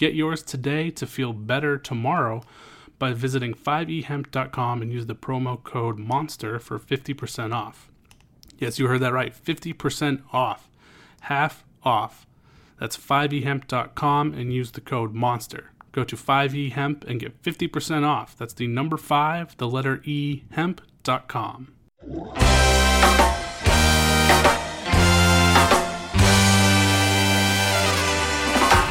Get yours today to feel better tomorrow by visiting 5ehemp.com and use the promo code MONSTER for 50% off. Yes, you heard that right 50% off. Half off. That's 5ehemp.com and use the code MONSTER. Go to 5ehemp and get 50% off. That's the number 5, the letter E, hemp.com.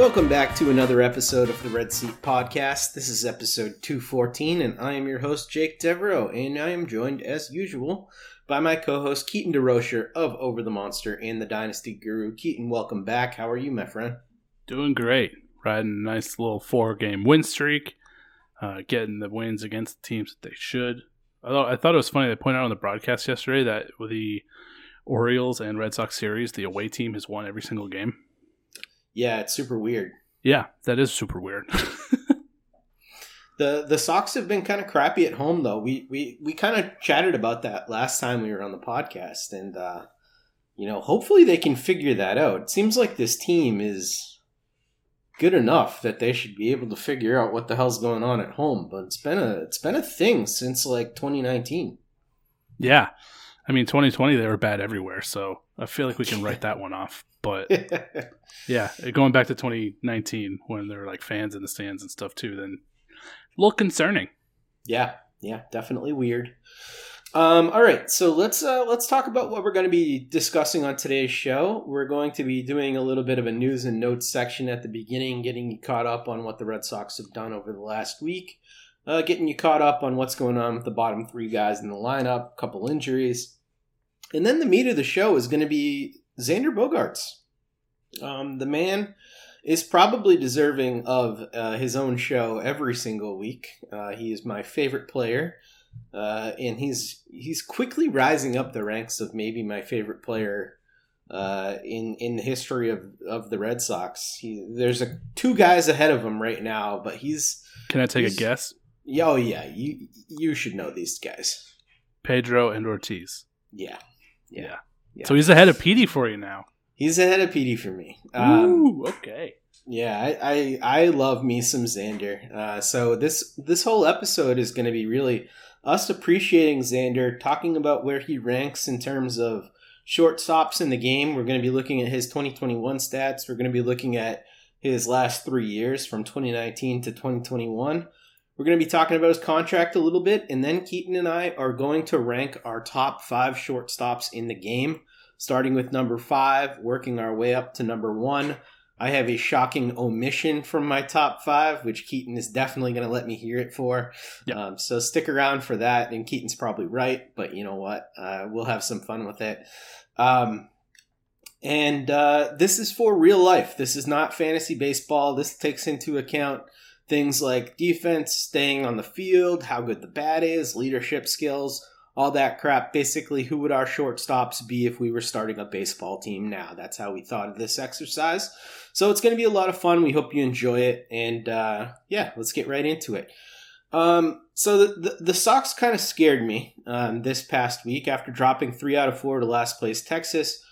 Welcome back to another episode of the Red Seat Podcast. This is episode 214, and I am your host, Jake Devereaux, and I am joined, as usual, by my co host, Keaton DeRocher of Over the Monster and the Dynasty Guru. Keaton, welcome back. How are you, my friend? Doing great. Riding a nice little four game win streak. Uh, getting the wins against the teams that they should. Although I thought it was funny. They pointed out on the broadcast yesterday that with the Orioles and Red Sox series, the away team has won every single game. Yeah, it's super weird. Yeah, that is super weird. The the Sox have been kind of crappy at home though. We we we kind of chatted about that last time we were on the podcast and uh you know, hopefully they can figure that out. It seems like this team is good enough that they should be able to figure out what the hell's going on at home, but it's been a it's been a thing since like 2019. yeah. I mean, 2020, they were bad everywhere. So I feel like we can write that one off. But yeah, going back to 2019 when there were like fans in the stands and stuff too, then a little concerning. Yeah, yeah, definitely weird. Um, all right, so let's uh, let's talk about what we're going to be discussing on today's show. We're going to be doing a little bit of a news and notes section at the beginning, getting you caught up on what the Red Sox have done over the last week, uh, getting you caught up on what's going on with the bottom three guys in the lineup, a couple injuries, and then the meat of the show is going to be Xander Bogaerts. Um, the man is probably deserving of uh, his own show every single week. Uh, he is my favorite player, uh, and he's he's quickly rising up the ranks of maybe my favorite player uh, in in the history of, of the Red Sox. He, there's a two guys ahead of him right now, but he's. Can I take a guess? Oh yeah, you you should know these guys. Pedro and Ortiz. Yeah, yeah. yeah. So he's ahead of Petey for you now. He's ahead of PD for me. Um, Ooh, okay. Yeah, I, I I love me some Xander. Uh, so this this whole episode is going to be really us appreciating Xander, talking about where he ranks in terms of shortstops in the game. We're going to be looking at his 2021 stats. We're going to be looking at his last three years from 2019 to 2021. We're going to be talking about his contract a little bit, and then Keaton and I are going to rank our top five shortstops in the game, starting with number five, working our way up to number one. I have a shocking omission from my top five, which Keaton is definitely going to let me hear it for. Um, so stick around for that. And Keaton's probably right, but you know what? Uh, we'll have some fun with it. Um, and uh, this is for real life. This is not fantasy baseball. This takes into account things like defense, staying on the field, how good the bat is, leadership skills, all that crap. Basically, who would our shortstops be if we were starting a baseball team now? That's how we thought of this exercise. So it's going to be a lot of fun. We hope you enjoy it. And uh, yeah, let's get right into it. Um, so the, the, the Sox kind of scared me um, this past week after dropping three out of four to last place Texas.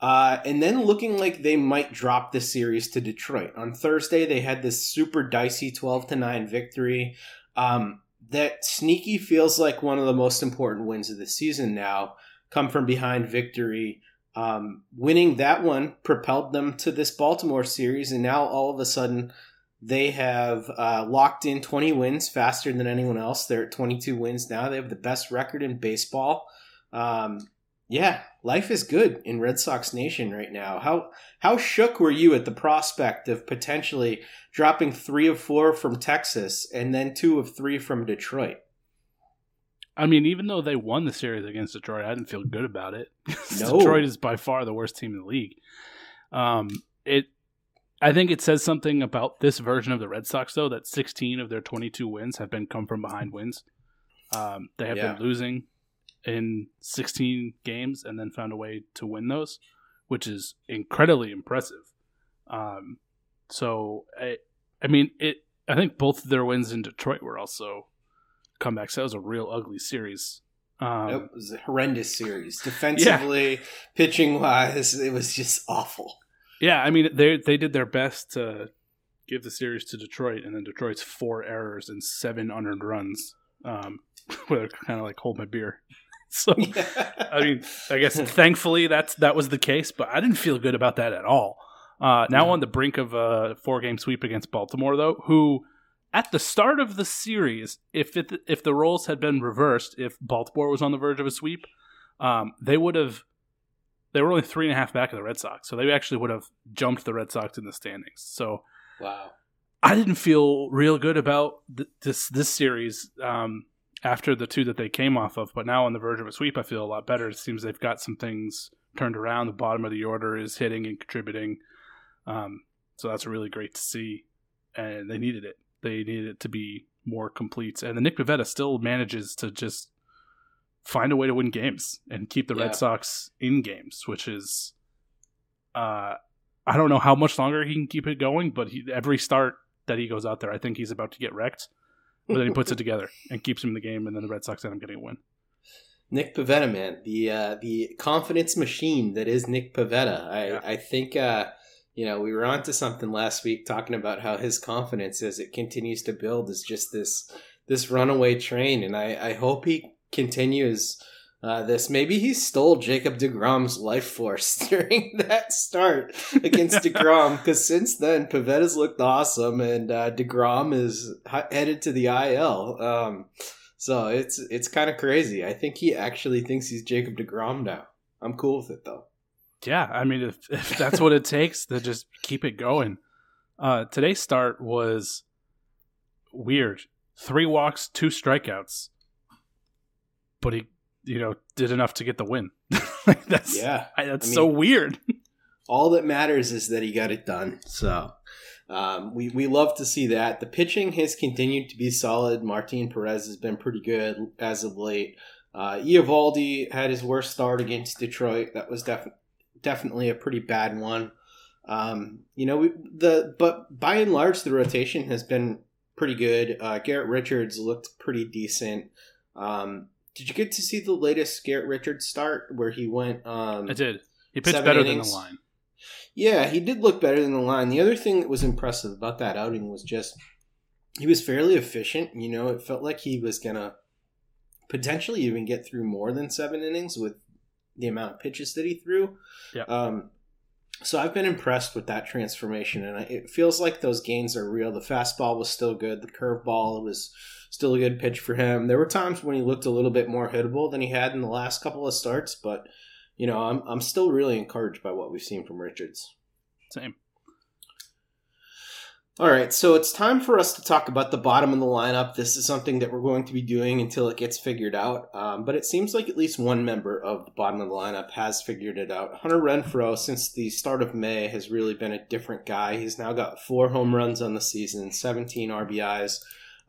Uh, and then looking like they might drop the series to Detroit. On Thursday, they had this super dicey 12 to 9 victory. Um, that sneaky feels like one of the most important wins of the season now. Come from behind victory. Um, winning that one propelled them to this Baltimore series, and now all of a sudden they have uh, locked in 20 wins faster than anyone else. They're at 22 wins now. They have the best record in baseball. Um, yeah, life is good in Red Sox Nation right now. How how shook were you at the prospect of potentially dropping three of four from Texas and then two of three from Detroit? I mean, even though they won the series against Detroit, I didn't feel good about it. No. Detroit is by far the worst team in the league. Um, it, I think it says something about this version of the Red Sox, though, that 16 of their 22 wins have been come from behind wins. Um, they have Yeah. been losing in 16 games and then found a way to win those, which is incredibly impressive. Um, so I, I mean, it. I think both of their wins in Detroit were also comebacks. That was a real ugly series. Um, it was a horrendous series. Defensively, pitching wise, it was just awful. Yeah, I mean they they did their best to give the series to Detroit, and then Detroit's four errors and seven unearned runs. Um, where kind of like hold my beer. So I mean, I guess thankfully that's that was the case, but I didn't feel good about that at all. Uh, now on the brink of a four game sweep against Baltimore, though, who at the start of the series, if it, if the roles had been reversed, if Baltimore was on the verge of a sweep, um, they would have they were only three and a half back of the Red Sox, so they actually would have jumped the Red Sox in the standings. So Wow. I didn't feel real good about th- this this series um, after the two that they came off of, but now on the verge of a sweep, I feel a lot better. It seems they've got some things turned around. The bottom of the order is hitting and contributing, um, so that's really great to see. And they needed it. They needed it to be more complete. And the Nick Pivetta still manages to just find a way to win games and keep the Yeah. Red Sox in games, which is uh, I don't know how much longer he can keep it going, but he, every start that he goes out there, I think he's about to get wrecked. But then he puts it together and keeps him in the game, and then the Red Sox end up getting a win. Nick Pivetta, man, the uh, the confidence machine that is Nick Pivetta. I I think uh, you know we were onto something last week talking about how his confidence as it continues to build is just this this runaway train, and I I hope he continues. Uh, this maybe he stole Jacob Degrom's life force during that start against Degrom because since then Pivetta's looked awesome and uh, Degrom is headed to the IL. Um, so it's it's kind of crazy. I think he actually thinks he's Jacob Degrom now. I'm cool with it though. Yeah, I mean, if, if that's what it takes to just keep it going. Uh, today's start was weird. Three walks, two strikeouts, but he, you know, did enough to get the win. like that's Yeah, I, that's I so weird. all that matters is that he got it done. So um, we we love to see that. The pitching has continued to be solid. Martin Perez has been pretty good as of late. Uh, Eovaldi had his worst start against Detroit. That was def- definitely a pretty bad one. Um, you know, we, the but by and large, the rotation has been pretty good. Uh, Garrett Richards looked pretty decent. Um, did you get to see the latest Garrett Richards start where he went? Um, I did. He pitched better innings? than the line. Yeah, he did look better than the line. The other thing that was impressive about that outing was just he was fairly efficient. You know, it felt like he was gonna potentially even get through more than seven innings with the amount of pitches that he threw. Yeah. Um, so I've been impressed with that transformation, and it feels like those gains are real. The fastball was still good. The curveball was still a good pitch for him. There were times when he looked a little bit more hittable than he had in the last couple of starts, but you know, I'm I'm still really encouraged by what we've seen from Richards. Same. All right, so it's time for us to talk about the bottom of the lineup. This is something that we're going to be doing until it gets figured out. Um, but it seems like at least one member of the bottom of the lineup has figured it out. Hunter Renfroe, since the start of May, has really been a different guy. He's now got four home runs on the season, 17 RBIs.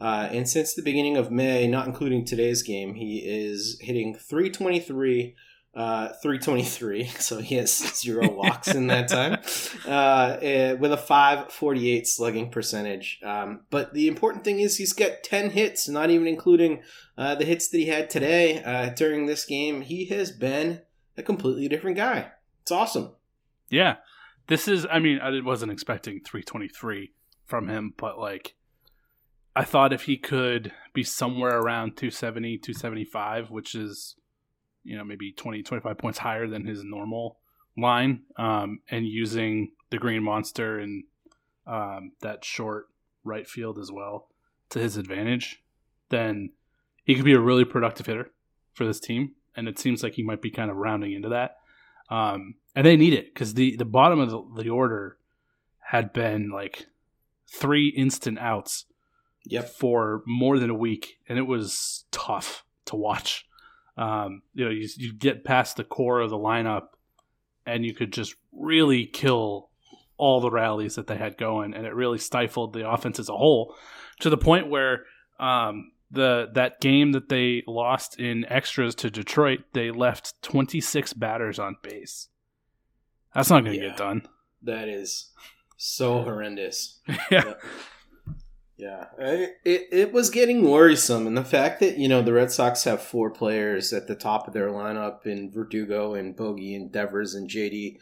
Uh, and since the beginning of May, not including today's game, he is hitting 323 uh, 323, so he has zero walks in that time, uh, eh, with a 548 slugging percentage. Um, but the important thing is he's got 10 hits, not even including uh, the hits that he had today uh, during this game. He has been a completely different guy. It's awesome. Yeah. This is, I mean, I wasn't expecting 323 from him, but like, I thought if he could be somewhere around 270, 275, which is you know maybe 20 25 points higher than his normal line um, and using the green monster and um, that short right field as well to his advantage then he could be a really productive hitter for this team. And it seems like he might be kind of rounding into that. Um, and they need it because the, the bottom of the, the order had been like three instant outs yep. for more than a week. And it was tough to watch um, you know, you, you get past the core of the lineup, and you could just really kill all the rallies that they had going, and it really stifled the offense as a whole to the point where um, the that game that they lost in extras to Detroit, they left 26 batters on base. That's not going to yeah, get done. That is so horrendous. yeah. Yeah, it, it was getting worrisome, and the fact that you know the Red Sox have four players at the top of their lineup in Verdugo and Bogey and Devers and JD,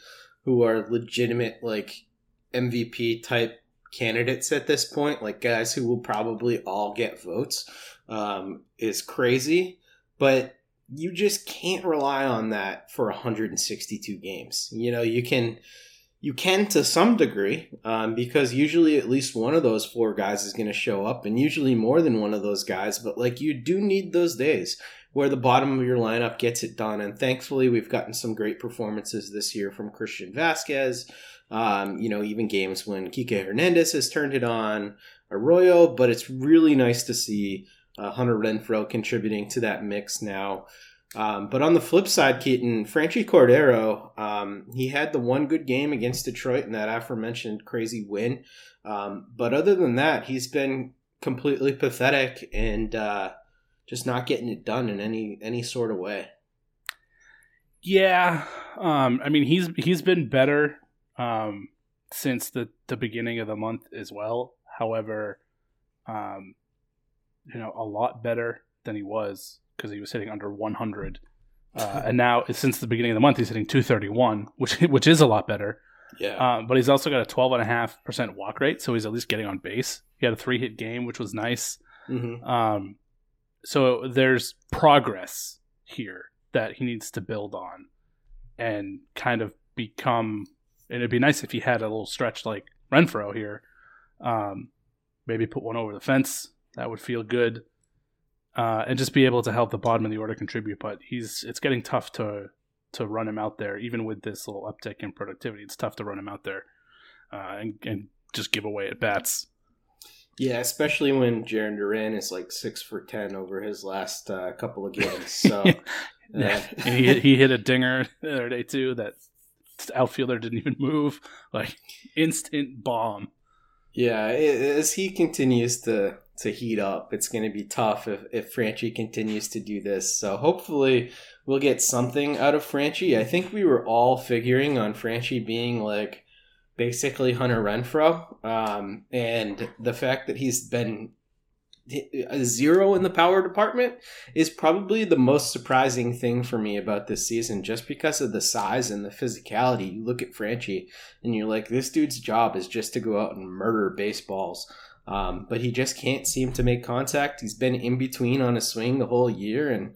who are legitimate like MVP type candidates at this point, like guys who will probably all get votes, um, is crazy. But you just can't rely on that for 162 games. You know, you can you can to some degree um, because usually at least one of those four guys is going to show up and usually more than one of those guys but like you do need those days where the bottom of your lineup gets it done and thankfully we've gotten some great performances this year from christian vázquez um, you know even games when kike hernandez has turned it on arroyo but it's really nice to see uh, hunter renfroe contributing to that mix now um, but on the flip side, Keaton, Franchy Cordero, um, he had the one good game against Detroit in that aforementioned crazy win. Um, but other than that, he's been completely pathetic and uh, just not getting it done in any any sort of way. Yeah, um, I mean he's he's been better um, since the the beginning of the month as well. However, um, you know, a lot better than he was because he was hitting under 100. Uh, and now, since the beginning of the month, he's hitting 231, which which is a lot better. Yeah. Um, but he's also got a 12.5% walk rate, so he's at least getting on base. He had a three hit game, which was nice. Mm-hmm. Um, so there's progress here that he needs to build on and kind of become. And it'd be nice if he had a little stretch like Renfroe here. Um, maybe put one over the fence. That would feel good uh, and just be able to help the bottom of the order contribute. But he's it's getting tough to to run him out there, even with this little uptick in productivity. It's tough to run him out there uh, and, and just give away at bats. Yeah, especially when Jarren Duran is like six for ten over his last uh, couple of games. So yeah, uh, he he hit a dinger the other day too. That outfielder didn't even move. Like instant bomb. Yeah, as he continues to to heat up, it's going to be tough if if Franchy continues to do this. So hopefully we'll get something out of Franchy. I think we were all figuring on Franchy being like basically Hunter Renfroe, um, and the fact that he's been a zero in the power department is probably the most surprising thing for me about this season just because of the size and the physicality. You look at Franchy and you're like this dude's job is just to go out and murder baseballs. Um, but he just can't seem to make contact. He's been in between on a swing the whole year and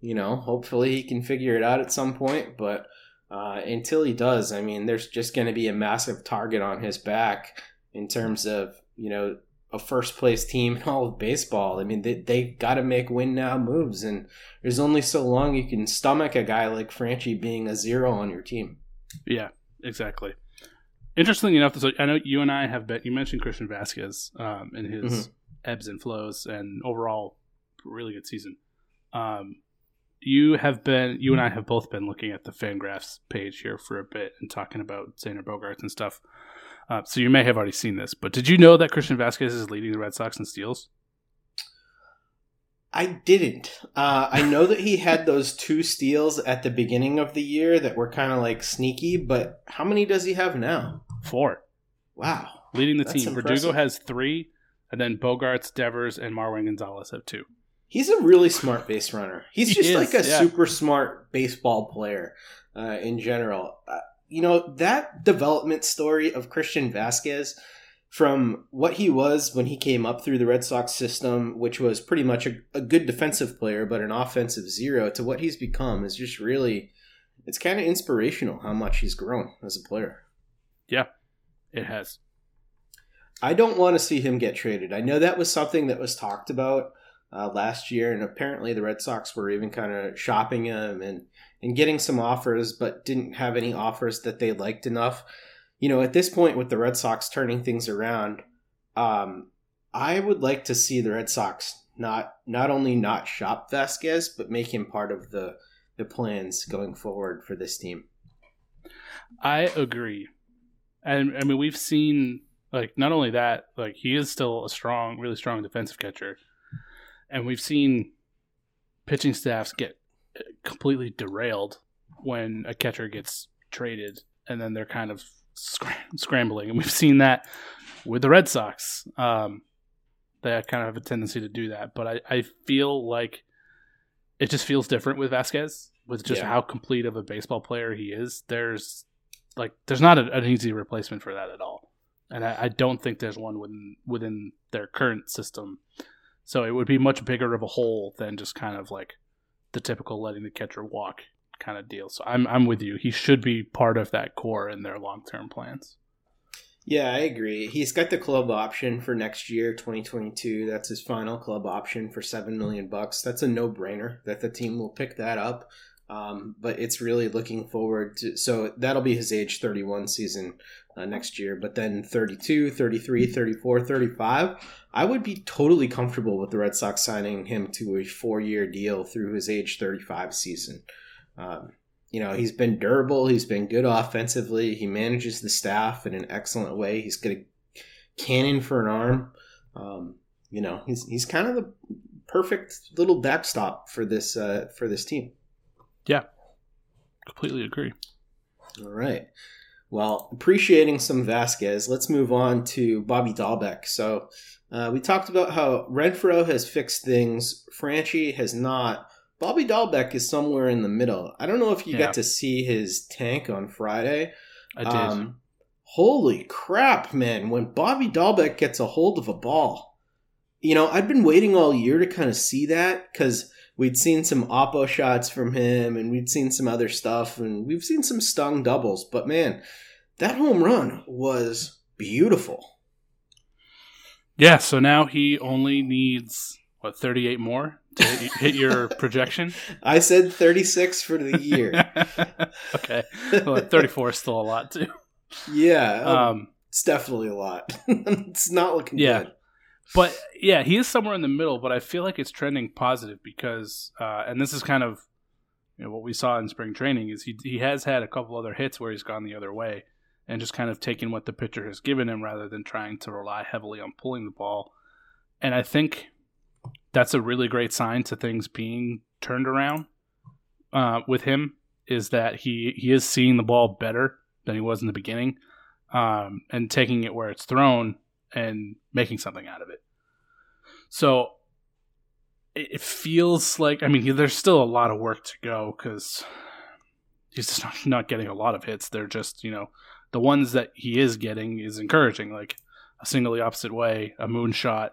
you know hopefully he can figure it out at some point. But uh, until he does i mean there's just going to be a massive target on his back in terms of you know a first place team in all of baseball. I mean, they they got to make win now moves, and there's only so long you can stomach a guy like Franchy being a zero on your team. Yeah, exactly. Interestingly enough, so I know you and I have bet. You mentioned Christian Vázquez um, and his mm-hmm. ebbs and flows, and overall, really good season. Um, you have been, you and I have both been looking at the Fangraphs page here for a bit and talking about Xander Bogaerts and stuff. Uh, so you may have already seen this, but did you know that Christian Vázquez is leading the Red Sox in steals? I didn't. Uh, I know that he had those two steals at the beginning of the year that were kind of like sneaky, but how many does he have now? Four. Wow. Leading the That's team. Impressive. Verdugo has three, and then Bogaerts, Devers, and Marwin Gonzalez have two. He's a really smart base runner. He's he just is, like a yeah. super smart baseball player uh, in general. You know, that development story of Christian Vázquez from what he was when he came up through the Red Sox system, which was pretty much a, a good defensive player, but an offensive zero, to what he's become is just really, it's kind of inspirational how much he's grown as a player. Yeah, it has. I don't want to see him get traded. I know that was something that was talked about uh, last year, and apparently the Red Sox were even kind of shopping him and and getting some offers, but didn't have any offers that they liked enough. You know, at this point with the Red Sox turning things around, um, I would like to see the Red Sox not not only not shop Vázquez, but make him part of the the plans going forward for this team. I agree, and I mean we've seen like not only that, like he is still a strong, really strong defensive catcher, and we've seen pitching staffs get completely derailed when a catcher gets traded and then they're kind of scrambling. And we've seen that with the Red Sox. Um, they kind of have a tendency to do that. But I, I feel like it just feels different with Vázquez, with just yeah. how complete of a baseball player he is. There's like there's not a, an easy replacement for that at all. And I, I don't think there's one within within their current system. So it would be much bigger of a hole than just kind of like the typical letting the catcher walk kind of deal. So I'm I'm with you. He should be part of that core in their long term plans. Yeah, I agree. He's got the club option for next year, 2022. That's his final club option for seven million bucks. That's a no brainer that the team will pick that up. Um, but it's really looking forward to so that'll be his age 31 season uh, next year. But then 32 33 34 35 i would be totally comfortable with the red sox signing him to a four-year deal through his age 35 season. Um, you know he's been durable. He's been good offensively. He manages the staff in an excellent way. He's got a cannon for an arm. Um, you know he's he's kind of the perfect little backstop for this uh, for this team. Yeah, completely agree. All right. Well, appreciating some Vázquez, let's move on to Bobby Dalbec. So uh, we talked about how Renfroe has fixed things, Franchy has not. Bobby Dalbec is somewhere in the middle. I don't know if you yeah. got to see his tank on Friday. I did. Um, holy crap, man! When Bobby Dalbec gets a hold of a ball, you know, I've been waiting all year to kind of see that because we'd seen some oppo shots from him and we'd seen some other stuff and we've seen some stung doubles. But man that home run was beautiful. Yeah so now he only needs what 38 more to hit your projection? I said 36 for the year. Okay. Well 34 is still a lot too. Yeah um, um it's definitely a lot. It's not looking yeah. good. But yeah, he is somewhere in the middle. But I feel like it's trending positive because, uh, and this is kind of you know what we saw in spring training is he he has had a couple other hits where he's gone the other way and just kind of taken what the pitcher has given him rather than trying to rely heavily on pulling the ball. And I think that's a really great sign to things being turned around uh, with him is that he he is seeing the ball better than he was in the beginning um, and taking it where it's thrown and making something out of it. So it feels like I mean there's still a lot of work to go because he's just not, not getting a lot of hits. They're just you know the ones that he is getting is encouraging, like a single the opposite way, a moonshot.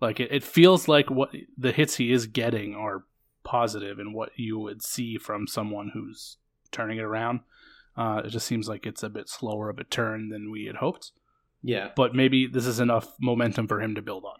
Like it, it feels like what the hits he is getting are positive and what you would see from someone who's turning it around. Uh, it just seems like it's a bit slower of a turn than we had hoped. Yeah. But maybe this is enough momentum for him to build on.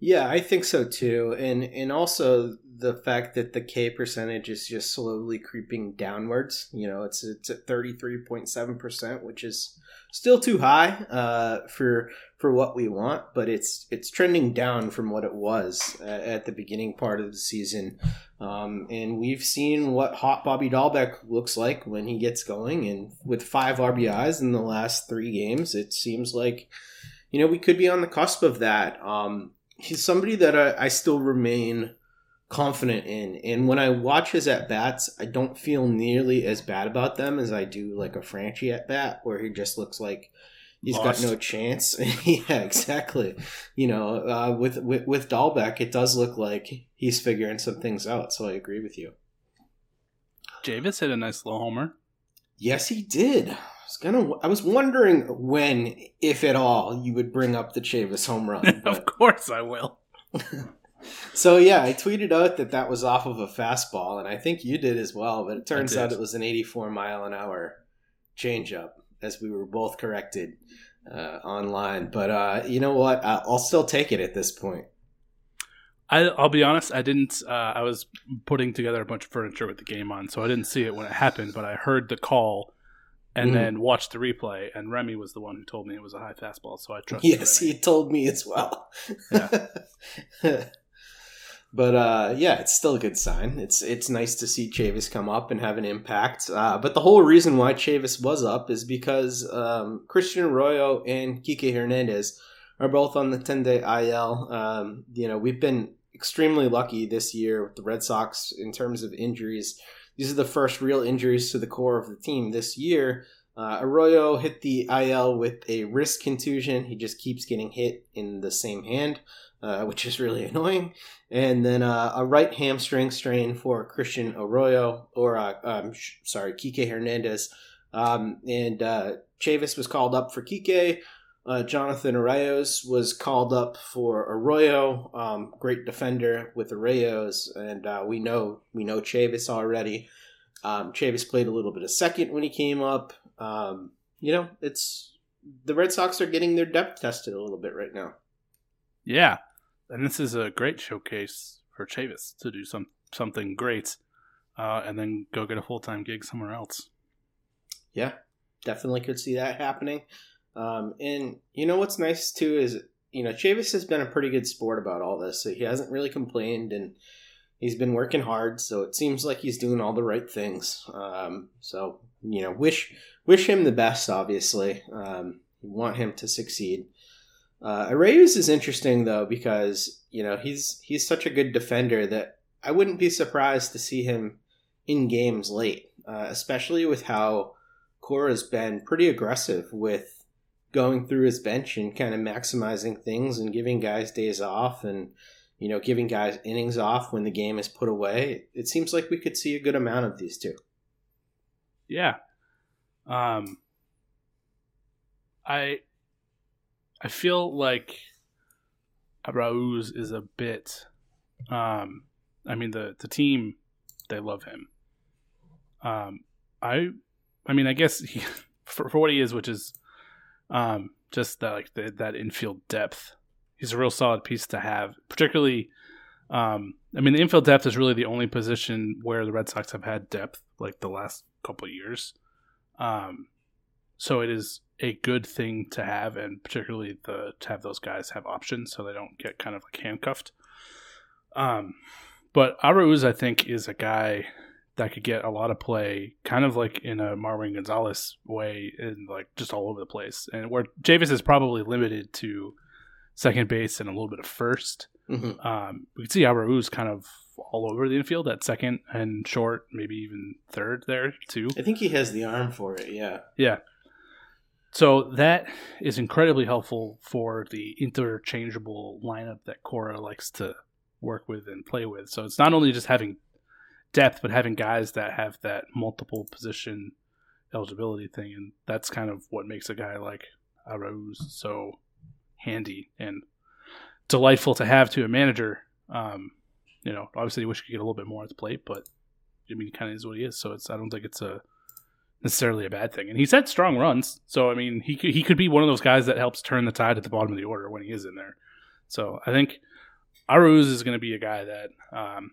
Yeah, I think so too. And and also the fact that the K percentage is just slowly creeping downwards. You know, it's it's at 33.7%, which is still too high uh, for for what we want, but it's it's trending down from what it was at, at the beginning part of the season. Um, and we've seen what hot Bobby Dalbec looks like when he gets going, and with five RBIs in the last three games, it seems like you know we could be on the cusp of that. Um, he's somebody that I, I still remain confident in. And when I watch his at bats, I don't feel nearly as bad about them as I do like a Franchy at bat, where he just looks like he's Lost. got no chance. yeah, exactly. You know, uh, with, with with Dalbec, it does look like he's figuring some things out. So I agree with you. Chavis hit a nice little homer. Yes, he did. I was gonna. I was wondering when, if at all, you would bring up the Chavis home run. of course, I will. so yeah, I tweeted out that that was off of a fastball, and I think you did as well. But it turns out it was an 84 mile an hour changeup, as we were both corrected uh, online. But uh, you know what? I'll still take it at this point. I, will be honest. I didn't. Uh, I was putting together a bunch of furniture with the game on, so I didn't see it when it happened. But I heard the call, and mm. then watched the replay. And Remy was the one who told me it was a high fastball, so I trust. Yes, he told me as well. Yeah. but uh, yeah, it's still a good sign. It's it's nice to see Chavis come up and have an impact. Uh, but the whole reason why Chavis was up is because um, Christian Arroyo and Kike Hernandez are both on the 10 day IL. Um, you know, we've been extremely lucky this year with the Red Sox in terms of injuries. These are the first real injuries to the core of the team this year. Uh, Arroyo hit the IL with a wrist contusion. He just keeps getting hit in the same hand, uh, which is really annoying. And then uh, a right hamstring strain for Christian Arroyo, or uh, um, sorry, Kike Hernandez. Um, and uh, Chavis was called up for Kike. Uh, Jonathan Arauz was called up for Arroyo, um, great defender with Arauz, and uh, we know we know Chavis already. Um, Chavis played a little bit of second when he came up. Um, you know, it's the Red Sox are getting their depth tested a little bit right now. Yeah, and this is a great showcase for Chavis to do some something great, uh, and then go get a full time gig somewhere else. Yeah, definitely could see that happening. Um, and you know what's nice too is you know Chavis has been a pretty good sport about all this, so he hasn't really complained and he's been working hard. So it seems like he's doing all the right things. Um, so you know, wish wish him the best. Obviously, um, want him to succeed. Uh, is interesting though because you know he's he's such a good defender that I wouldn't be surprised to see him in games late, uh, especially with how Cora's been pretty aggressive with going through his bench and kind of maximizing things and giving guys days off and you know giving guys innings off when the game is put away it seems like we could see a good amount of these two. Yeah. Um i i feel like Arauz is a bit um i mean the the team they love him. Um i i mean i guess he, for, for what he is which is um, just that like the, that infield depth. He's a real solid piece to have, particularly. Um, I mean, the infield depth is really the only position where the Red Sox have had depth like the last couple years. Um, so it is a good thing to have, and particularly the to have those guys have options so they don't get kind of like handcuffed. Um, but Arauz, I think, is a guy that could get a lot of play, kind of like in a Marwin Gonzalez way, and like just all over the place. And where Chavis is probably limited to second base and a little bit of 1st Mhm. Um, we can see Arauz kind of all over the infield at second and short, maybe even third there too. I think he has the arm for it. Yeah. Yeah. So that is incredibly helpful for the interchangeable lineup that Cora likes to work with and play with. So it's not only just having depth, but having guys that have that multiple position eligibility thing, and that's kind of what makes a guy like Arauz so handy and delightful to have to a manager. Um, you know, obviously, you wish you could get a little bit more at the plate, but I mean, kind of is what he is. So it's I don't think it's a necessarily a bad thing. And he's had strong runs, so I mean, he could, he could be one of those guys that helps turn the tide at the bottom of the order when he is in there. So I think Arauz is going to be a guy that, um,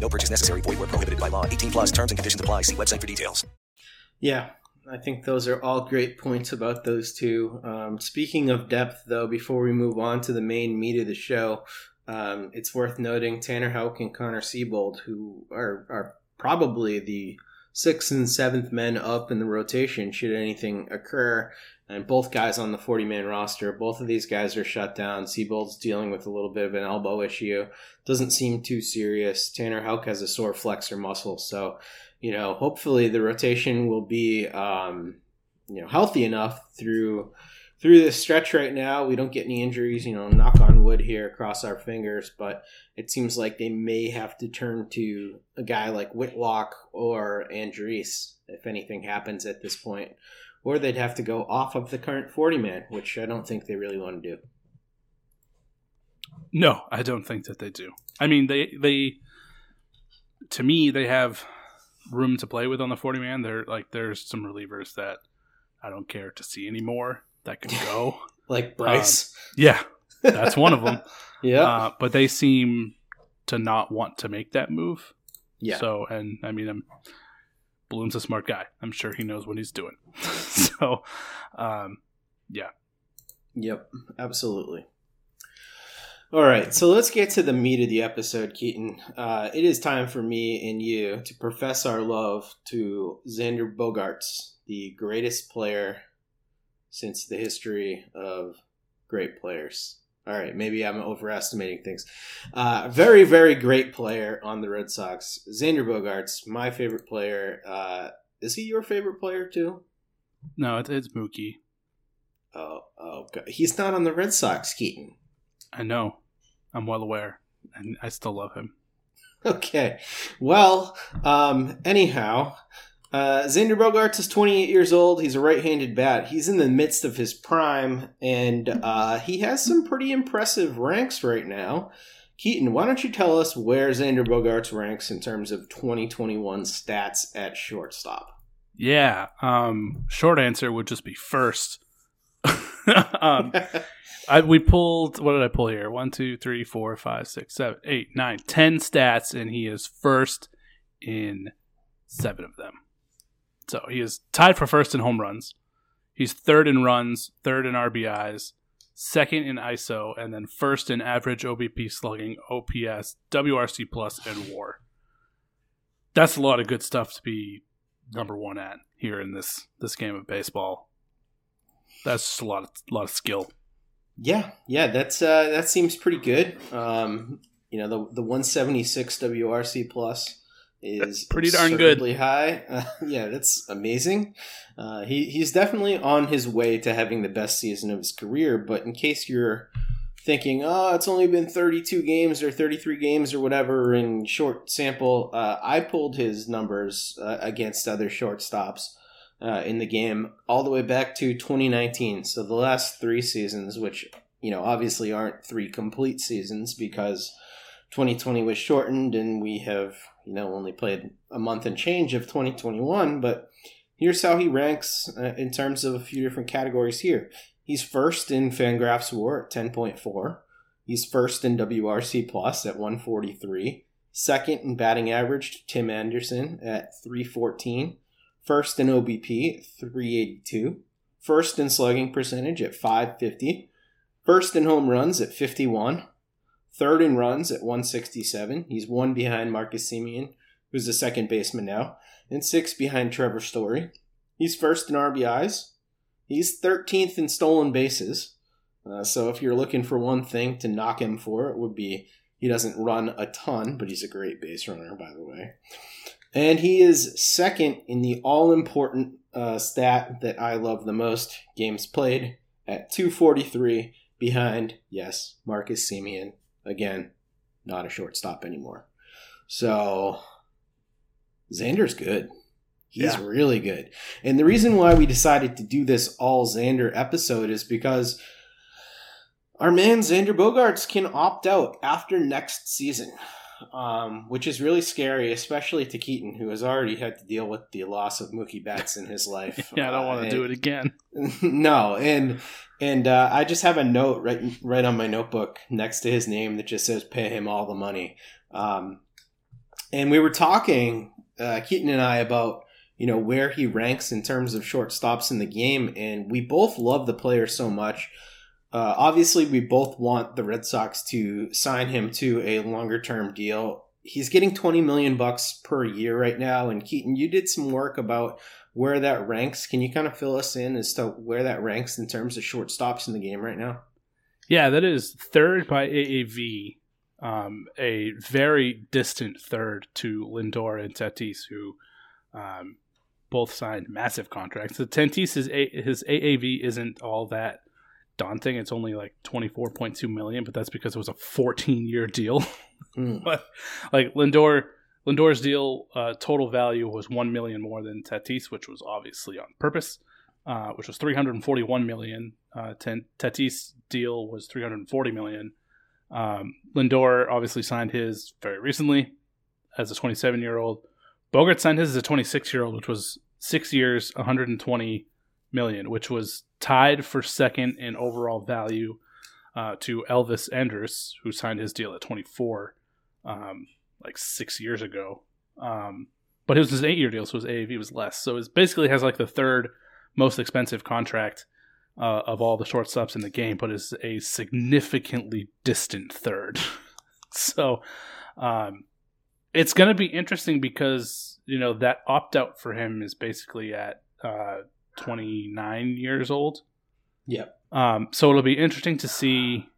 No purchase necessary. Void where prohibited by law. 18 plus terms and conditions apply. See website for details. Yeah, I think those are all great points about those two. Um, speaking of depth, though, before we move on to the main meat of the show, um, it's worth noting Tanner Houck and Connor Seabold, who are, are probably the sixth and seventh men up in the rotation should anything occur. And both guys on the 40 man roster, both of these guys are shut down. Seabold's dealing with a little bit of an elbow issue. Doesn't seem too serious. Tanner Houck has a sore flexor muscle. So, you know, hopefully the rotation will be, um, you know, healthy enough through through this stretch right now. We don't get any injuries, you know, knock on wood here, cross our fingers, but it seems like they may have to turn to a guy like Whitlock or Andriese if anything happens at this point. Or they'd have to go off of the current 40 man, which I don't think they really want to do. No, I don't think that they do. I mean, they they to me they have room to play with on the 40 man. They're like there's some relievers that I don't care to see anymore that can go. like Bryce. Um, yeah, that's one of them. yeah. Uh, but they seem to not want to make that move. Yeah. So, and I mean, I'm, Bloom's a smart guy. I'm sure he knows what he's doing. so, um, yeah. Yep, absolutely. All right, so let's get to the meat of the episode, Keaton. Uh, it is time for me and you to profess our love to Xander Bogaerts, the greatest player since the history of great players. All right, maybe I'm overestimating things. Uh, very, very great player on the Red Sox. Xander Bogaerts, my favorite player. Uh, is he your favorite player too? No, it's, it's Mookie. Oh, oh, God. he's not on the Red Sox, Keaton. I know. I'm well aware, and I still love him. Okay. Well, um, anyhow, uh, Xander Bogaerts is 28 years old. He's a right-handed bat. He's in the midst of his prime, and uh, he has some pretty impressive ranks right now. Keaton, why don't you tell us where Xander Bogaerts ranks in terms of 2021 stats at shortstop? Yeah. Um, short answer would just be first. um, I, we pulled what did I pull here? One, two, three, four, five, six, seven, eight, nine, ten stats, and he is first in seven of them. So he is tied for first in home runs. He's third in runs, third in RBIs, second in ISO, and then first in average OBP slugging, OPS, WRC plus, and WAR. That's a lot of good stuff to be number one at here in this this game of baseball. That's just a lot of lot of skill. Yeah, yeah, that's uh, that seems pretty good. Um, you know, the the 176 WRC plus is pretty darn good. High, uh, yeah, that's amazing. Uh, he he's definitely on his way to having the best season of his career. But in case you're thinking, oh, it's only been 32 games or 33 games or whatever in short sample, uh, I pulled his numbers uh, against other shortstops. Uh, in the game all the way back to 2019 so the last three seasons which you know obviously aren't three complete seasons because 2020 was shortened and we have you know only played a month and change of 2021 but here's how he ranks uh, in terms of a few different categories here. He's first in fangraphs war at 10.4 he's first in wrc plus at 143 second in batting average to tim anderson at 314 first in obp 382 first in slugging percentage at 550 first in home runs at 51 third in runs at 167. He's one behind Marcus Semien, who's the second baseman now, and six behind Trevor Story. He's first in RBIs. He's 13th in stolen bases. Uh, so if you're looking for one thing to knock him for, it would be he doesn't run a ton, but he's a great base runner, by the way. And he is second in the all important uh, stat that I love the most games played at 243 behind, yes, Marcus Semien Again, not a shortstop anymore. So Xander's good. He's yeah. really good. And the reason why we decided to do this all Xander episode is because our man Xander Bogaerts can opt out after next season, um, which is really scary, especially to Keaton, who has already had to deal with the loss of Mookie Betts in his life. yeah, I don't uh, want to do it again. no, and and uh, I just have a note right right on my notebook next to his name that just says "Pay him all the money." Um, and we were talking, uh, Keaton and I, about you know where he ranks in terms of shortstops in the game, and we both love the player so much. Uh, obviously, we both want the Red Sox to sign him to a longer term deal. He's getting twenty million bucks per year right now, and Keaton, you did some work about where that ranks. Can you kind of fill us in as to where that ranks in terms of shortstops in the game right now? Yeah, that is third by AAV, um, a very distant third to Lindor and Tatis, who um, both signed massive contracts. The Tatis his his AAV isn't all that daunting. It's only like twenty four point two million, but that's because it was a fourteen year deal. Mm. but like Lindor Lindor's deal uh, total value was one million more than Tatis, which was obviously on purpose, uh, which was 341 million. Uh, Tatis deal was 340 million. Um, Lindor obviously signed his very recently as a 27 year old. Bogart signed his as a 26 year old, which was six years, 120 million, which was tied for second in overall value uh, to Elvis Andrus, who signed his deal at 24. Um, like six years ago. Um, but it was his eight year deal, so his AAV was less. So it basically has like the third most expensive contract uh, of all the shortstops in the game, but is a significantly distant third. so um, it's going to be interesting because you know that opt out for him is basically at uh, 29 years old. Yep. Um, so it'll be interesting to see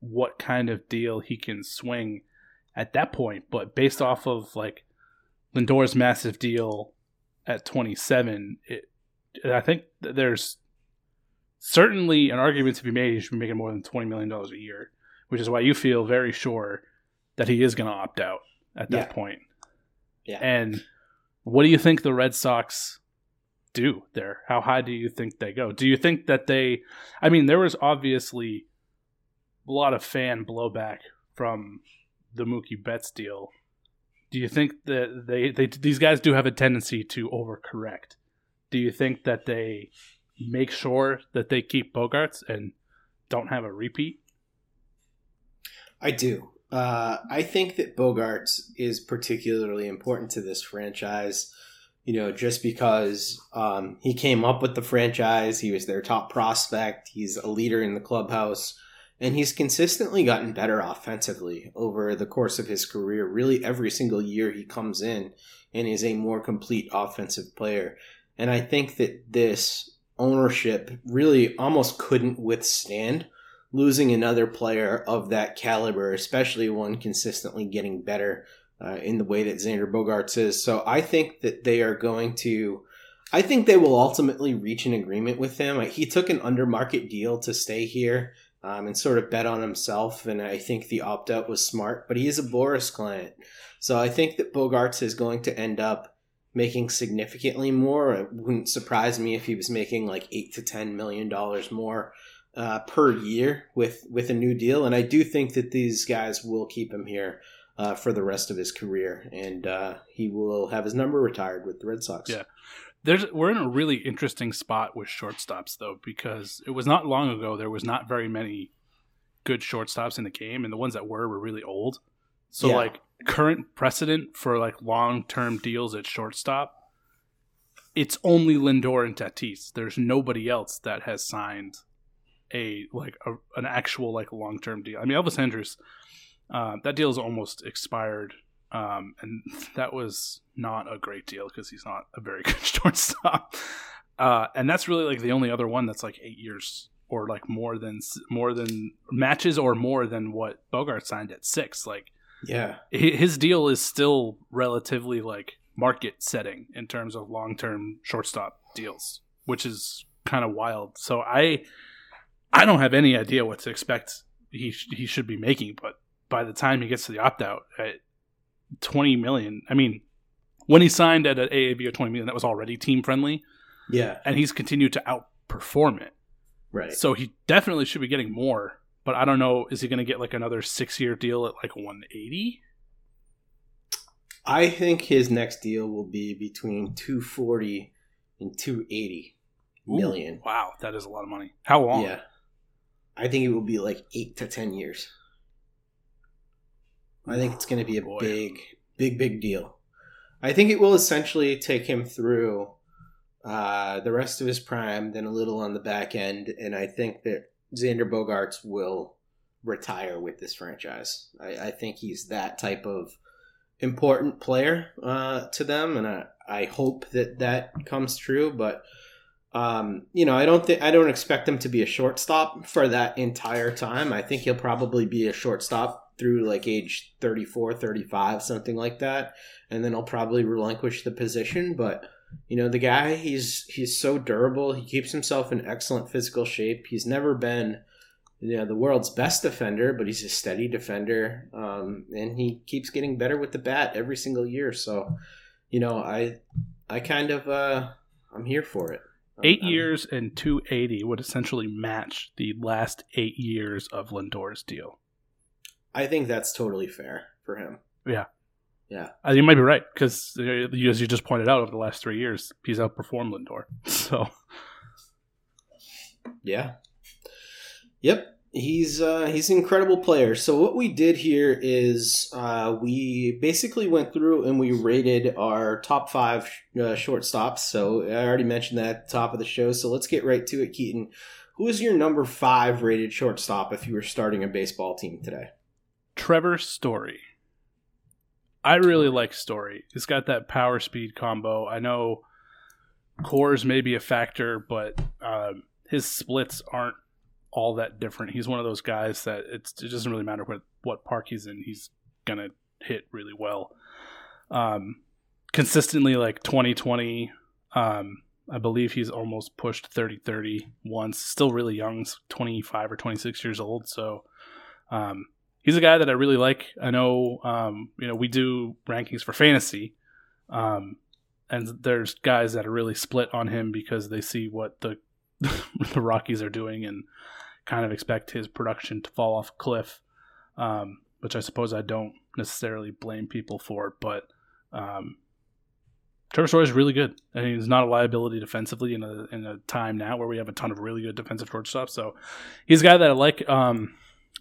what kind of deal he can swing at that point. But based off of like Lindor's massive deal at 27, it, I think there's certainly an argument to be made he should be making more than $20 million a year, which is why you feel very sure that he is going to opt out at that yeah. point. Yeah. And what do you think the Red Sox do there? How high do you think they go? Do you think that they, I mean, there was obviously a lot of fan blowback from the Mookie Betts deal, do you think that they, they these guys do have a tendency to overcorrect? Do you think that they make sure that they keep Bogaerts and don't have a repeat? I do. Uh, I think that Bogaerts is particularly important to this franchise. You know, just because um, he came up with the franchise, he was their top prospect, he's a leader in the clubhouse and he's consistently gotten better offensively over the course of his career. Really, every single year he comes in and is a more complete offensive player. And I think that this ownership really almost couldn't withstand losing another player of that caliber, especially one consistently getting better uh, in the way that Xander Bogaerts is. So I think that they are going to. I think they will ultimately reach an agreement with him. He took an under market deal to stay here um, and sort of bet on himself, and I think the opt out was smart. But he is a Boras client, so I think that Bogaerts is going to end up making significantly more. It wouldn't surprise me if he was making like eight to ten million dollars more uh, per year with with a new deal. And I do think that these guys will keep him here uh, for the rest of his career, and uh, he will have his number retired with the Red Sox. Yeah. There's, we're in a really interesting spot with shortstops though because it was not long ago there was not very many good shortstops in the game and the ones that were were really old so Yeah. like current precedent for like long-term deals at shortstop it's only Lindor and Tatis there's nobody else that has signed a like a, an actual like long-term deal I mean Elvis Andrus uh, that deal is almost expired um, and that was not a great deal because he's not a very good shortstop. Uh, and that's really like the only other one that's like eight years or like more than more than matches or more than what Bogart signed at six. Like, Yeah. his deal is still relatively like market setting in terms of long term shortstop deals, which is kind of wild. So I I don't have any idea what to expect he sh- he should be making, but by the time he gets to the opt out at 20 million, I mean, when he signed at an AAV of 20 million, that was already team friendly. Yeah. And he's continued to outperform it. Right. So he definitely should be getting more, but I don't know. Is he going to get like another six year deal at like 180? I think his next deal will be between 240 and 280 million. Ooh, wow, that is a lot of money. How long? Yeah. I think it will be like 8 to 10 years. I think it's going to be a big big big deal. I think it will essentially take him through uh, the rest of his prime, then a little on the back end, and I think that Xander Bogaerts will retire with this franchise. I, I think he's that type of important player uh, to them, and I, I hope that that comes true. But um, you know, I don't think I don't expect him to be a shortstop for that entire time. I think he'll probably be a shortstop through like age 34, 35, something like that, and then he'll probably relinquish the position. But you know, the guy he's he's so durable. He keeps himself in excellent physical shape. He's never been you know the world's best defender, but he's a steady defender, um, and he keeps getting better with the bat every single year. So, you know, I I kind of uh, I'm here for it. Eight years and 280 would essentially match the last eight years of Lindor's deal. I think that's totally fair for him. Yeah. Yeah. Uh, you might be right because, as you just pointed out, over the last three years, he's outperformed Lindor. So, Yeah. Yep. He's uh, he's an incredible player. So what we did here is uh, we basically went through and we rated our top five uh, shortstops. So I already mentioned that at the top of the show. So let's get right to it, Keaton. Who is your number five rated shortstop if you were starting a baseball team today? Trevor Story. I really like Story. He's got that power speed combo. I know Coors may be a factor, but um, his splits aren't all that different. He's one of those guys that it doesn't really matter what, what park he's in. He's going to hit really well. Um, consistently, like 2020, um, I believe he's almost pushed 30 30 once. Still really young, 25 or 26 years old. So, um, he's a guy that I really like. I know, um, you know, we do rankings for fantasy, um, and there's guys that are really split on him because they see what the the Rockies are doing and kind of expect his production to fall off a cliff, um, which I suppose I don't necessarily blame people for. But um, Trevor Story is really good, and he's not a liability defensively in a in a time now where we have a ton of really good defensive shortstops. So he's a guy that I like. Um,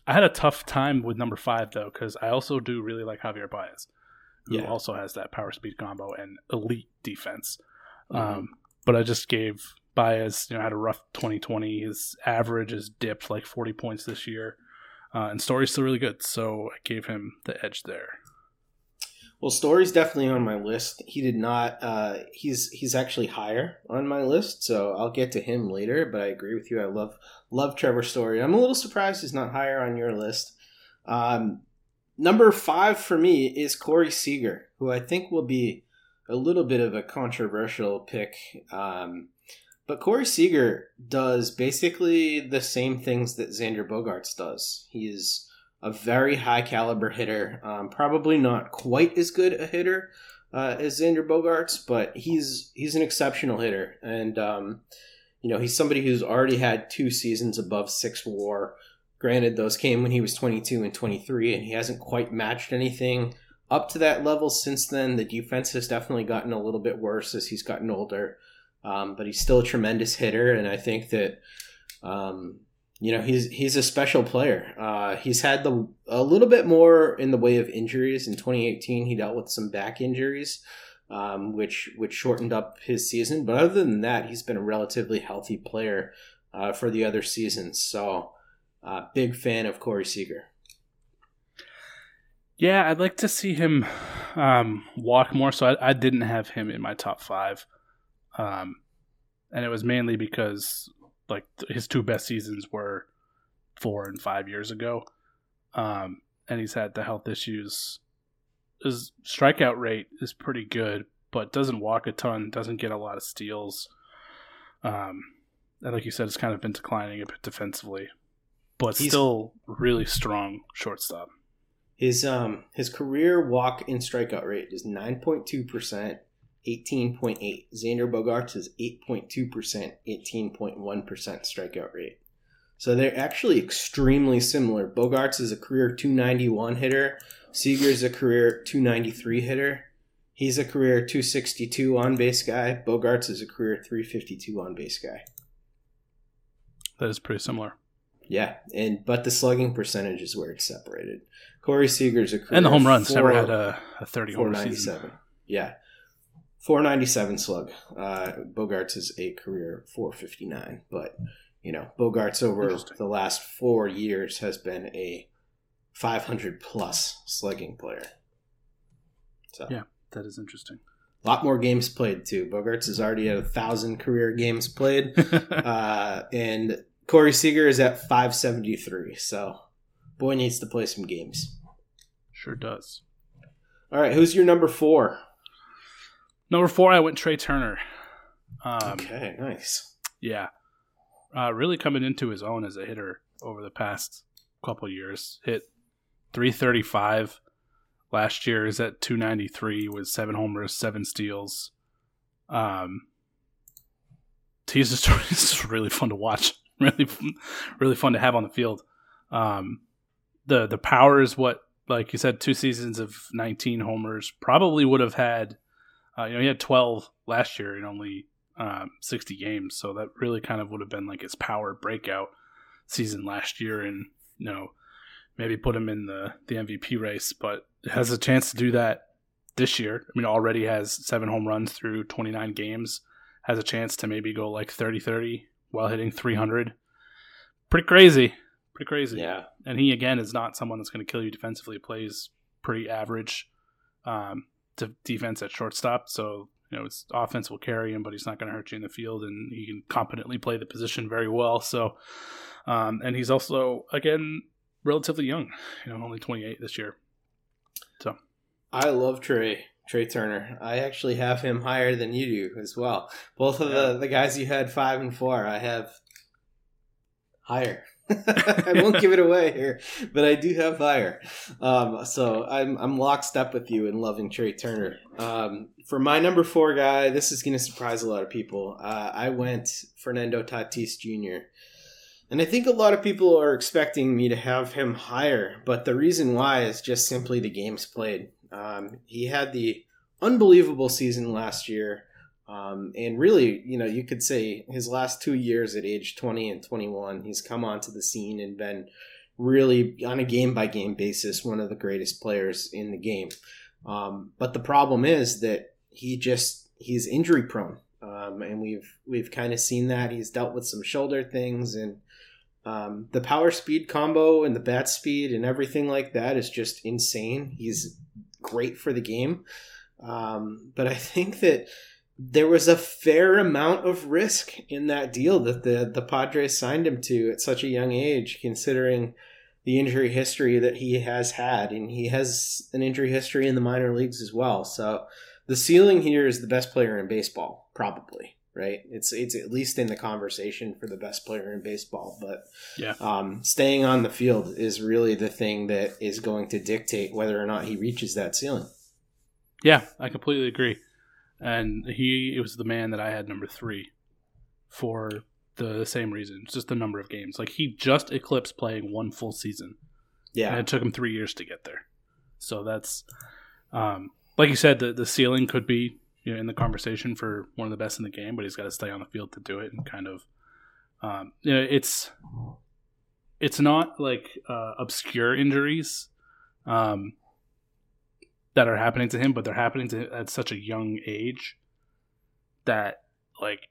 I had a tough time with number five though because I also do really like Javier Baez, who Yeah. also has that power speed combo and elite defense. Mhm. Um, but I just gave Baez, you know, had a rough 2020. His average has dipped like 40 points this year, uh, and Story's still really good. So I gave him the edge there. Well, Story's definitely on my list. He did not. Uh, he's he's actually higher on my list, so I'll get to him later. But I agree with you. I love love Trevor Story. I'm a little surprised he's not higher on your list. Um, number five for me is Corey Seager, who I think will be a little bit of a controversial pick. Um, but Corey Seager does basically the same things that Xander Bogaerts does. He is a very high caliber hitter, um, probably not quite as good a hitter uh, as Xander Bogaerts, but he's he's an exceptional hitter, and um, you know he's somebody who's already had two seasons above six WAR. Granted, those came when he was 22 and 23, and he hasn't quite matched anything up to that level since then. The defense has definitely gotten a little bit worse as he's gotten older, um, but he's still a tremendous hitter, and I think that um, you know he's he's a special player. Uh, he's had the a little bit more in the way of injuries in 2018. He dealt with some back injuries, um, which which shortened up his season. But other than that, he's been a relatively healthy player uh, for the other seasons. So, uh, big fan of Corey Seager. Yeah, I'd like to see him um, walk more. So I, I, didn't have him in my top five, um, and it was mainly because like his two best seasons were four and five years ago, um, and he's had the health issues. His strikeout rate is pretty good, but doesn't walk a ton, doesn't get a lot of steals. Um, and like you said, it's kind of been declining a bit defensively, but he's, still really strong shortstop. His um his career walk and strikeout rate is nine point two percent 18.8. Xander Bogaerts is 8.2%, 18.1% strikeout rate. So they're actually extremely similar. Bogaerts is a career 291 hitter. Seager is a career 293 hitter. He's a career 262 on base guy. Bogaerts is a career 352 on base guy. That is pretty similar. Yeah, and but the slugging percentage is where it's separated. Corey Seager's a career and the home runs four, never had a, a 30 home season. Yeah, 497 slug. Uh, Bogaerts is a career 459, but you know Bogaerts over the last four years has been a 500 plus slugging player. So yeah, that is interesting. A lot more games played too. Bogaerts is already at a thousand career games played, uh, and Corey Seager is at 573. So boy needs to play some games. Sure does. All right, who's your number four? Number four, I went Trea Turner. Um, okay, nice. Yeah, uh, really coming into his own as a hitter over the past couple years. Hit 335 last year. Is at 293 with seven homers, seven steals. Um, he's just, just really fun to watch. Really, really fun to have on the field. Um, the the power is what, like you said, two seasons of 19 homers probably would have had uh, you know, he had 12 last year in only um, 60 games, so that really kind of would have been like his power breakout season last year, and you know, maybe put him in the the MVP race. But has a chance to do that this year. I mean, already has seven home runs through 29 games. Has a chance to maybe go like 30-30 while hitting 300. Pretty crazy, pretty crazy. Yeah. And he again is not someone that's going to kill you defensively. Plays pretty average. Um, to defense at shortstop. So you know, his offense will carry him, but he's not going to hurt you in the field, and he can competently play the position very well. So, um, and he's also again relatively young, you know, only 28 this year. So, I love Trea. Trea Turner. I actually have him higher than you do as well. Both of yeah. the the guys you had five and four, I have higher. I won't give it away here, but I do have higher. Um, so I'm I'm lockstep with you in loving Trea Turner. Um, for my number four guy, this is going to surprise a lot of people. Uh, I went Fernando Tatis Jr. And I think a lot of people are expecting me to have him higher, but the reason why is just simply the games played. Um, he had the unbelievable season last year. Um, and really, you know, you could say his last two years at age 20 and 21, he's come onto the scene and been really, on a game by game basis, one of the greatest players in the game. Um, but the problem is that he just, he's injury prone. Um, and we've, we've kind of seen that. He's dealt with some shoulder things and, um, the power speed combo and the bat speed and everything like that is just insane. He's great for the game. Um, but I think that, there was a fair amount of risk in that deal that the the Padres signed him to at such a young age, considering the injury history that he has had, and he has an injury history in the minor leagues as well. So the ceiling here is the best player in baseball, probably. Right? It's it's at least in the conversation for the best player in baseball. But Yeah. um, staying on the field is really the thing that is going to dictate whether or not he reaches that ceiling. Yeah, I completely agree. And he was the man that I had number three for the same reason, just the number of games. Like he just eclipsed playing one full season. Yeah. And it took him three years to get there. So that's, um, like you said, the, the ceiling could be you know, in the conversation for one of the best in the game, but he's got to stay on the field to do it and kind of, um, you know, it's, it's not like uh, obscure injuries. Um, that are happening to him, but they're happening to at such a young age that like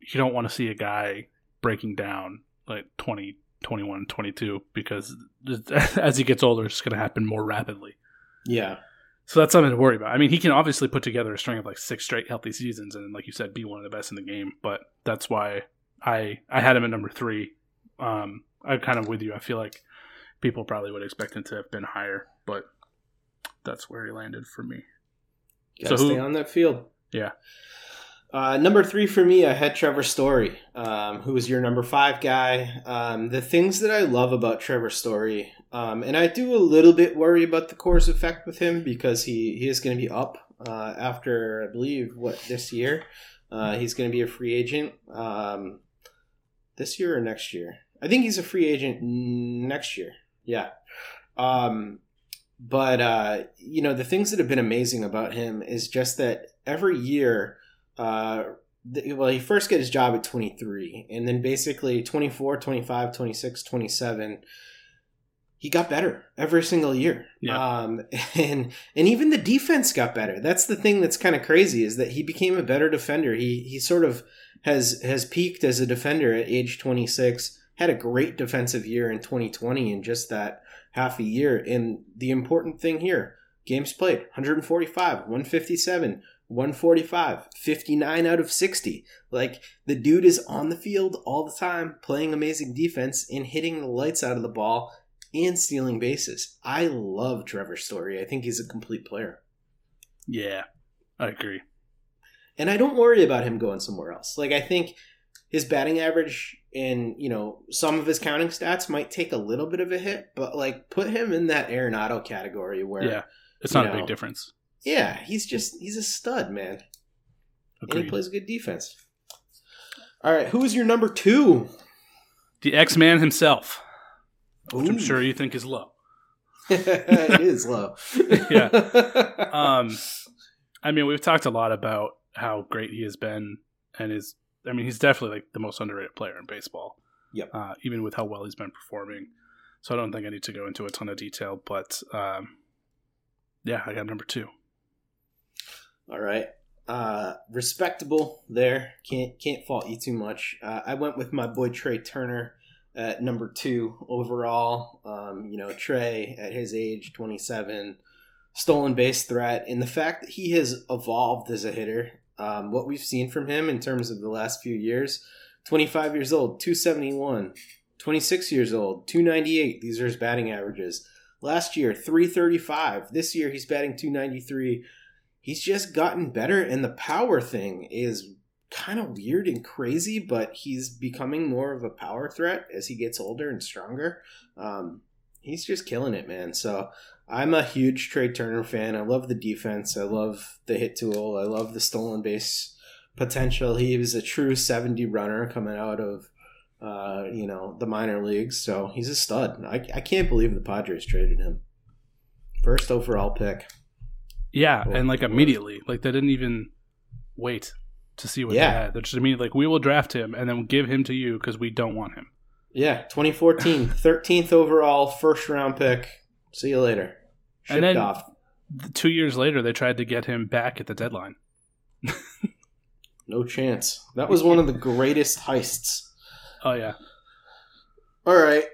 you don't want to see a guy breaking down like 20, 21, 22 because as he gets older, it's going to happen more rapidly. Yeah. So that's something to worry about. I mean, he can obviously put together a string of like six straight healthy seasons, and like you said, be one of the best in the game. But that's why I I had him at number three. Um, I'm kind of with you. I feel like people probably would expect him to have been higher, but that's where he landed for me. Gotta stay on that field. Yeah. Uh, number three for me, I had Trevor Story, um, who was your number five guy. Um, the things that I love about Trevor Story, um, and I do a little bit worry about the Coors effect with him because he, he is going to be up uh, after, I believe, what, this year? Uh, he's going to be a free agent um, this year or next year. I think he's a free agent next year. Yeah. Um, but, uh, you know, the things that have been amazing about him is just that every year, uh, th- well, he first got his job at 23, and then basically 24, 25, 26, 27, he got better every single year. Yeah. Um, and and even the defense got better. That's the thing that's kind of crazy is that he became a better defender. He he sort of has has peaked as a defender at age 26. Had a great defensive year in 2020 in just that half a year. And the important thing here, games played 145, 157, 145, 59 out of 60. Like the dude is on the field all the time, playing amazing defense and hitting the lights out of the ball and stealing bases. I love Trevor Story. I think he's a complete player. Yeah, I agree. And I don't worry about him going somewhere else. Like I think his batting average and you know some of his counting stats might take a little bit of a hit, but like put him in that Arenado category where Yeah, it's not a big difference. Yeah, he's just he's a stud, man. And he plays good defense. All right, who is your number two? The X Man himself, which I'm sure you think is low. it is low. yeah. Um, I mean, we've talked a lot about how great he has been, and is. I mean, he's definitely like the most underrated player in baseball. Yep. Uh, even with how well he's been performing, so I don't think I need to go into a ton of detail. But um, yeah, I got number two. All right. Uh, respectable there. Can't can't fault you too much. Uh, I went with my boy Trea Turner at number two overall. Um, you know, Trea at his age, twenty seven, stolen base threat, and the fact that he has evolved as a hitter. Um, what we've seen from him in terms of the last few years 25 years old, 271, 26 years old, 298. These are his batting averages. Last year, 335. This year, he's batting 293 he's just gotten better and the power thing is kind of weird and crazy but he's becoming more of a power threat as he gets older and stronger. Um, he's just killing it man. So i'm a huge trea turner fan. I love the defense. I love the hit tool. I love the stolen base potential. He was a true 70 runner coming out of uh, you know the minor leagues. So he's a stud. I, I can't believe the padres traded him. First overall pick Yeah, Or- and like immediately, like they didn't even wait to see what Yeah. they had. They're just immediately like, we will draft him and then give him to you because we don't want him. Yeah, 2014, 13th overall, first round pick. See you later. Shipped and then off. two years later, they tried to get him back at the deadline. No chance. That was one of the greatest heists. Oh yeah, All right,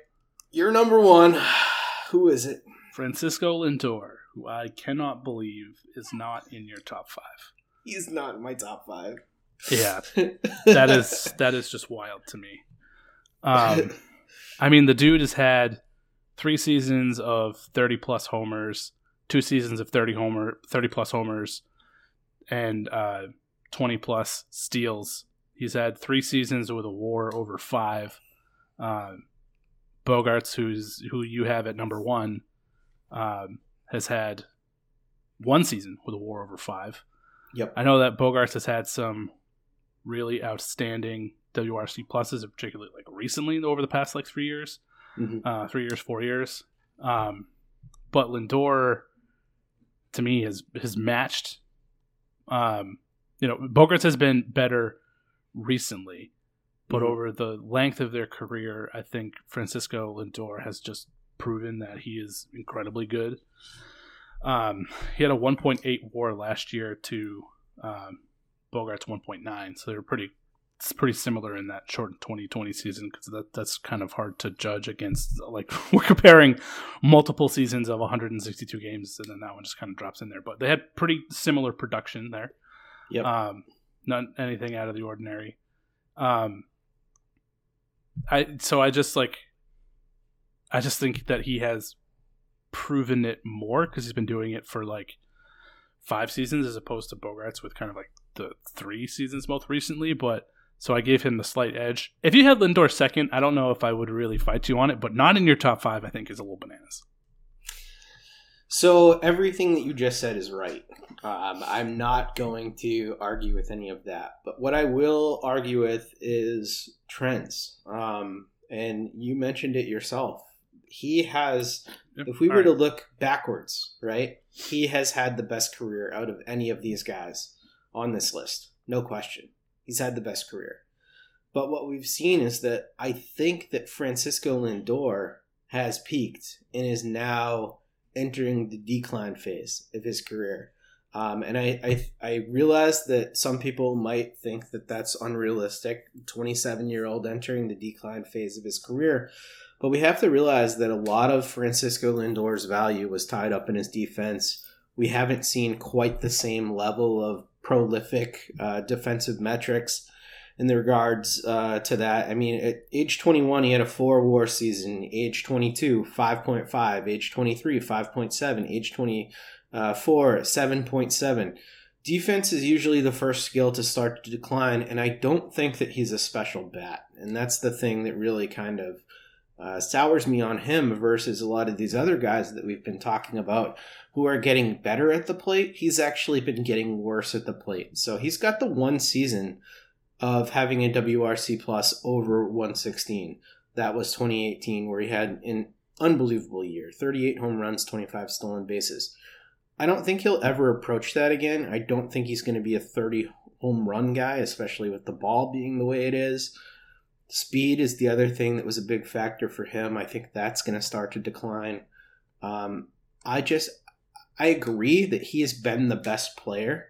you're number one. Who is it? Francisco Lindor, who I cannot believe is not in your top five. He's not in my top five. Yeah, that is that is just wild to me. Um, I mean, the dude has had three seasons of 30 plus homers, two seasons of 30 homer, 30 plus homers, and uh, 20 plus steals. He's had three seasons with a WAR over five. Uh, Bogaerts, who's who you have at number one, um, has had one season with a WAR over five. Yep. I know that Bogaerts has had some really outstanding WRC pluses, particularly like recently over the past like three years, Mhm. uh, three years, four years. Um, but Lindor, to me, has has matched. Um, you know, Bogaerts has been better recently, but Mhm. over the length of their career, I think Francisco Lindor has just proven that he is incredibly good. Um, he had a 1.8 WAR last year to um, Bogart's 1.9, so they're pretty. It's pretty similar in that short 2020 season because that that's kind of hard to judge against. Like we're comparing multiple seasons of 162 games, and then that one just kind of drops in there. But they had pretty similar production there. Yep. Um, not anything out of the ordinary. Um, I so I just like, I just think that he has proven it more because he's been doing it for like five seasons as opposed to Bogaerts with kind of like the three seasons most recently. But so I gave him the slight edge. If you had Lindor second, I don't know if I would really fight you on it, but not in your top five, I think is a little bananas. So everything that you just said is right. Um, I'm not going to argue with any of that, but what I will argue with is trends. Um, and you mentioned it yourself. He has, if we were to look backwards, right? He has had the best career out of any of these guys on this list, no question. He's had the best career. But what we've seen is that I think that Francisco Lindor has peaked and is now entering the decline phase of his career. Um, and I, I I realize that some people might think that that's unrealistic. Twenty seven year old entering the decline phase of his career, but we have to realize that a lot of Francisco Lindor's value was tied up in his defense. We haven't seen quite the same level of prolific uh, defensive metrics in the regards uh, to that. I mean, at age 21, he had a four war season. Age 22, 5.5. Age 23, 5.7. Age 24, 7.7. Defense is usually the first skill to start to decline, and I don't think that he's a special bat. And that's the thing that really kind of uh, sours me on him versus a lot of these other guys that we've been talking about who are getting better at the plate. He's actually been getting worse at the plate. So he's got the one season of having a WRC plus over 116. That was 2018, where he had an unbelievable year 38 home runs, 25 stolen bases. I don't think he'll ever approach that again. I don't think he's going to be a 30 home run guy, especially with the ball being the way it is. Speed is the other thing that was a big factor for him. I think that's going to start to decline. Um, I just, I agree that he has been the best player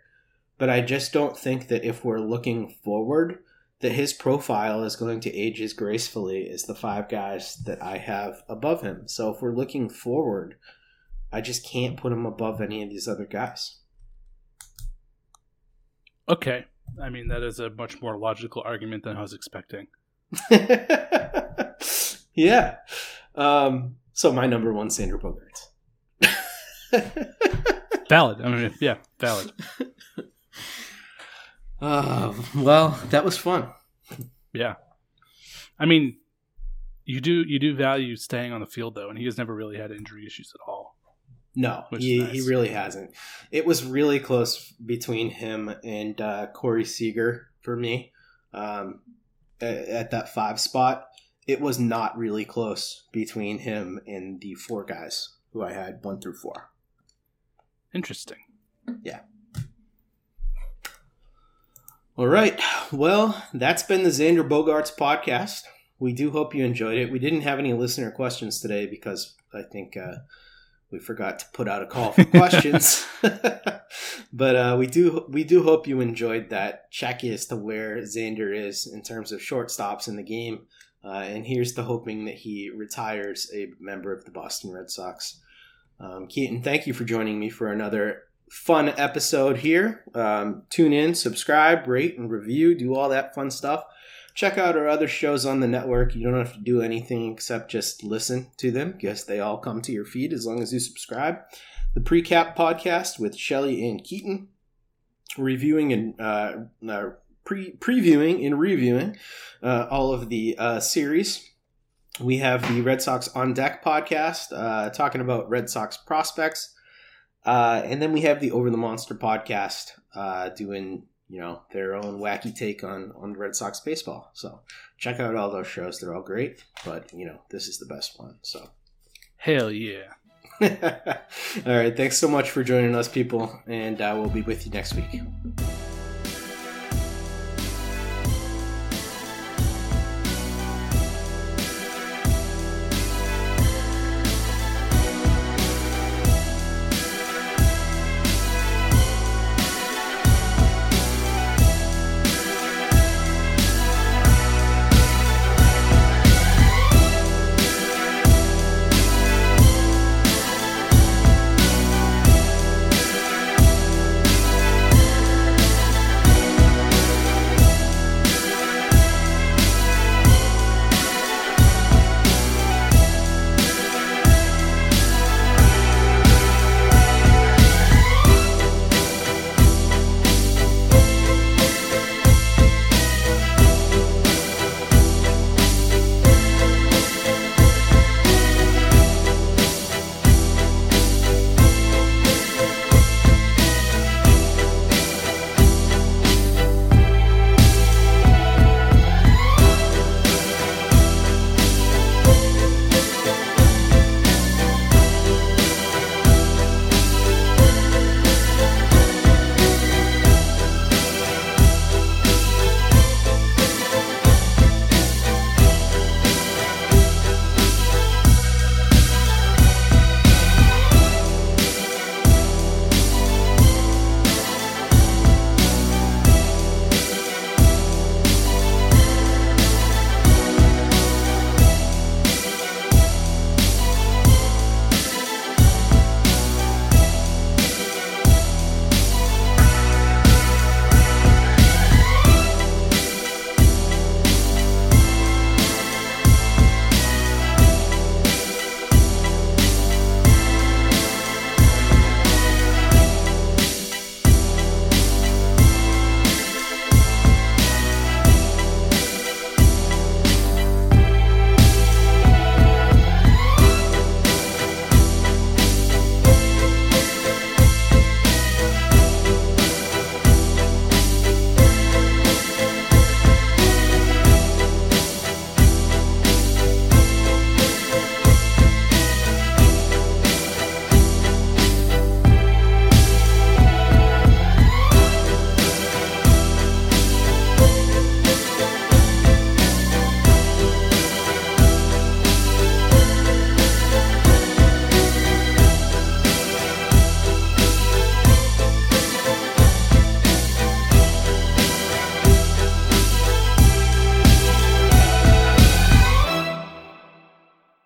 but I just don't think that if we're looking forward, that his profile is going to age as gracefully as the five guys that I have above him. So if we're looking forward, I just can't put him above any of these other guys. Okay. I mean, that is a much more logical argument than I was expecting. yeah. Um, so my number one, Xander Bogaerts. valid. I mean, yeah, valid. Uh, well, that was fun. Yeah. I mean, you do you do value staying on the field though, and he has never really had injury issues at all. No, he, nice. he really hasn't. It was really close between him and uh, Corey Seager for me um, at, at that five spot. It was not really close between him and the four guys who I had one through four. Interesting. Yeah. All right. Well, that's been the Xander Bogaerts podcast. We do hope you enjoyed it. We didn't have any listener questions today because I think uh, we forgot to put out a call for questions. but uh, we do we do hope you enjoyed that check as to where Xander is in terms of shortstops in the game. Uh, and here's the hoping that he retires a member of the Boston Red Sox. Um, Keaton, thank you for joining me for another fun episode here. Um, tune in, subscribe, rate, and review, do all that fun stuff. Check out our other shows on the network. You don't have to do anything except just listen to them because they all come to your feed as long as you subscribe. The Precap podcast with Shelly and Keaton, reviewing and uh, uh, pre previewing and reviewing uh, all of the uh, series. We have the Red Sox on Deck podcast, uh, talking about Red Sox prospects, uh, and then we have the Over the Monster podcast, uh, doing you know their own wacky take on on Red Sox baseball. So check out all those shows; they're all great. But you know this is the best one. So hell yeah! all right, thanks so much for joining us, people, and uh, we'll be with you next week.